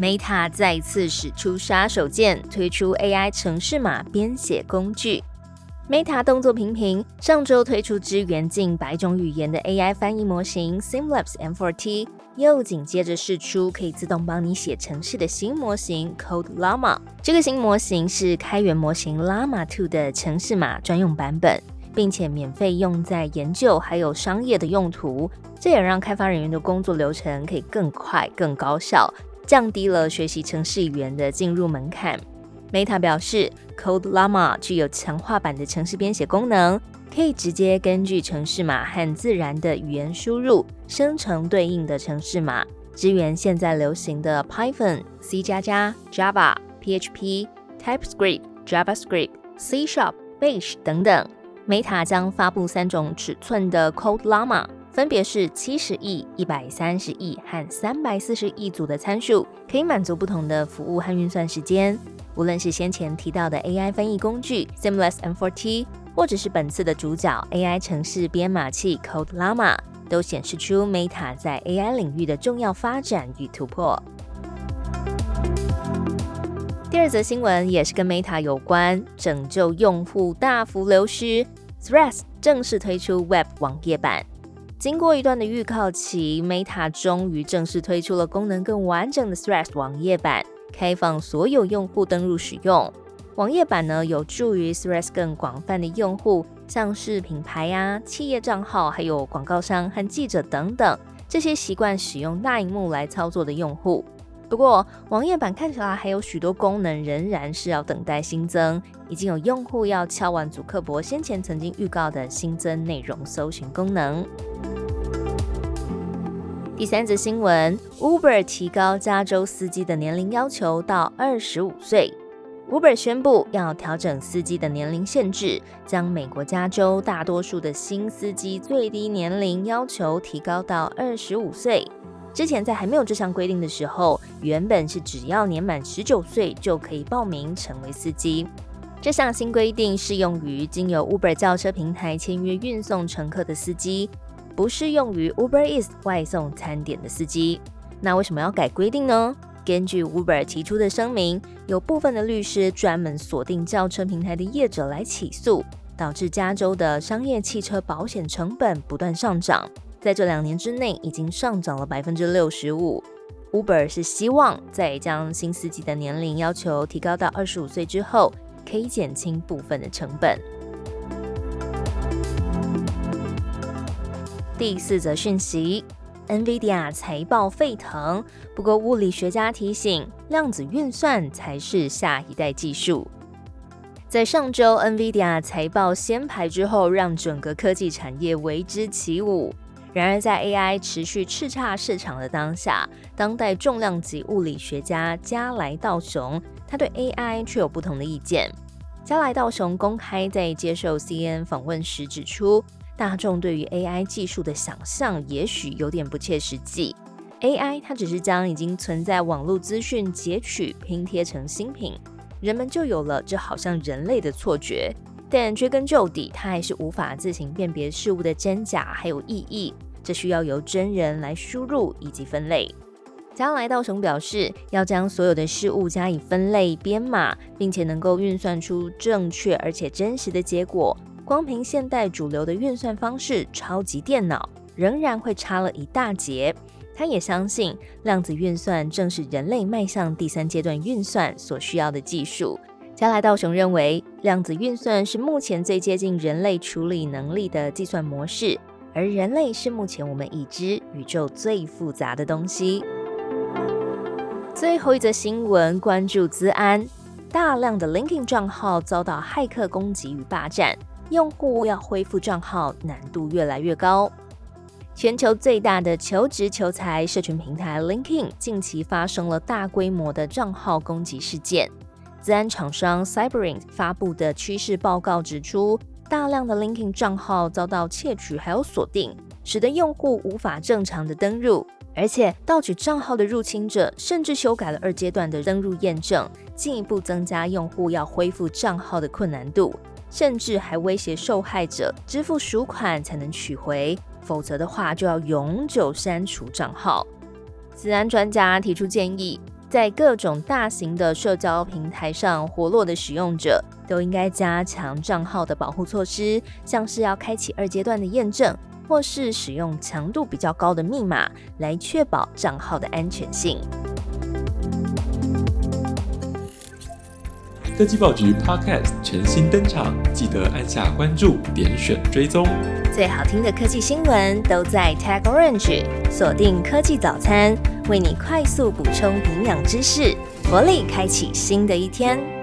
Meta 再一次使出杀手锏，推出 AI 城市码编写工具。Meta 动作频频，上周推出支援近百种语言的 AI 翻译模型 Simlabs M4T，又紧接着试出可以自动帮你写程式的新模型 Code Llama。这个新模型是开源模型 Llama 2的城市码专用版本，并且免费用在研究还有商业的用途。这也让开发人员的工作流程可以更快、更高效。降低了学习城市语言的进入门槛。Meta 表示，Code Llama 具有强化版的城市编写功能，可以直接根据城市码和自然的语言输入生成对应的城市码，支援现在流行的 Python、C 加加、Java、PHP、TypeScript、JavaScript、C Sharp、Bash 等等。Meta 将发布三种尺寸的 Code Llama。分别是七十亿、一百三十亿和三百四十亿组的参数，可以满足不同的服务和运算时间。无论是先前提到的 AI 翻译工具 Simless M4T，或者是本次的主角 AI 城市编码器 Code Llama，都显示出 Meta 在 AI 领域的重要发展与突破。第二则新闻也是跟 Meta 有关，拯救用户大幅流失，Threads 正式推出 Web 网页版。经过一段的预告期，Meta 终于正式推出了功能更完整的 Threads 网页版，开放所有用户登录使用。网页版呢，有助于 Threads 更广泛的用户，像是品牌呀、企业账号、还有广告商和记者等等这些习惯使用大荧幕来操作的用户。不过，网页版看起来还有许多功能仍然是要等待新增。已经有用户要敲完祖克伯先前曾经预告的新增内容搜寻功能。第三则新闻：Uber 提高加州司机的年龄要求到二十五岁。Uber 宣布要调整司机的年龄限制，将美国加州大多数的新司机最低年龄要求提高到二十五岁。之前在还没有这项规定的时候，原本是只要年满十九岁就可以报名成为司机。这项新规定适用于经由 Uber 轿车平台签约运送乘客的司机。不适用于 Uber Eats 外送餐点的司机。那为什么要改规定呢？根据 Uber 提出的声明，有部分的律师专门锁定轿车平台的业者来起诉，导致加州的商业汽车保险成本不断上涨，在这两年之内已经上涨了百分之六十五。Uber 是希望在将新司机的年龄要求提高到二十五岁之后，可以减轻部分的成本。第四则讯息，NVIDIA 财报沸腾。不过，物理学家提醒，量子运算才是下一代技术。在上周，NVIDIA 财报先排之后，让整个科技产业为之起舞。然而，在 AI 持续叱咤市场的当下，当代重量级物理学家加莱道雄，他对 AI 却有不同的意见。加莱道雄公开在接受 CNN 访问时指出。大众对于 AI 技术的想象也许有点不切实际。AI 它只是将已经存在网络资讯截取拼贴成新品，人们就有了这好像人类的错觉。但追根究底，它还是无法自行辨别事物的真假还有意义，这需要由真人来输入以及分类。将来道雄表示，要将所有的事物加以分类编码，并且能够运算出正确而且真实的结果。光凭现代主流的运算方式，超级电脑仍然会差了一大截。他也相信，量子运算正是人类迈向第三阶段运算所需要的技术。加来道雄认为，量子运算是目前最接近人类处理能力的计算模式，而人类是目前我们已知宇宙最复杂的东西。最后一则新闻关注资安，大量的 LinkedIn 账号遭到骇客攻击与霸占。用户要恢复账号难度越来越高。全球最大的求职求财社群平台 LinkedIn 近期发生了大规模的账号攻击事件。资安厂商 Cyberint 发布的趋势报告指出，大量的 Linkin 账号遭到窃取还有锁定，使得用户无法正常的登入。而且盗取账号的入侵者甚至修改了二阶段的登入验证，进一步增加用户要恢复账号的困难度，甚至还威胁受害者支付赎款才能取回，否则的话就要永久删除账号。治安专家提出建议。在各种大型的社交平台上活络的使用者，都应该加强账号的保护措施，像是要开启二阶段的验证，或是使用强度比较高的密码，来确保账号的安全性。科技报局 Podcast 全新登场，记得按下关注，点选追踪。最好听的科技新闻都在 Tag Orange，锁定科技早餐。为你快速补充营养知识，活力开启新的一天。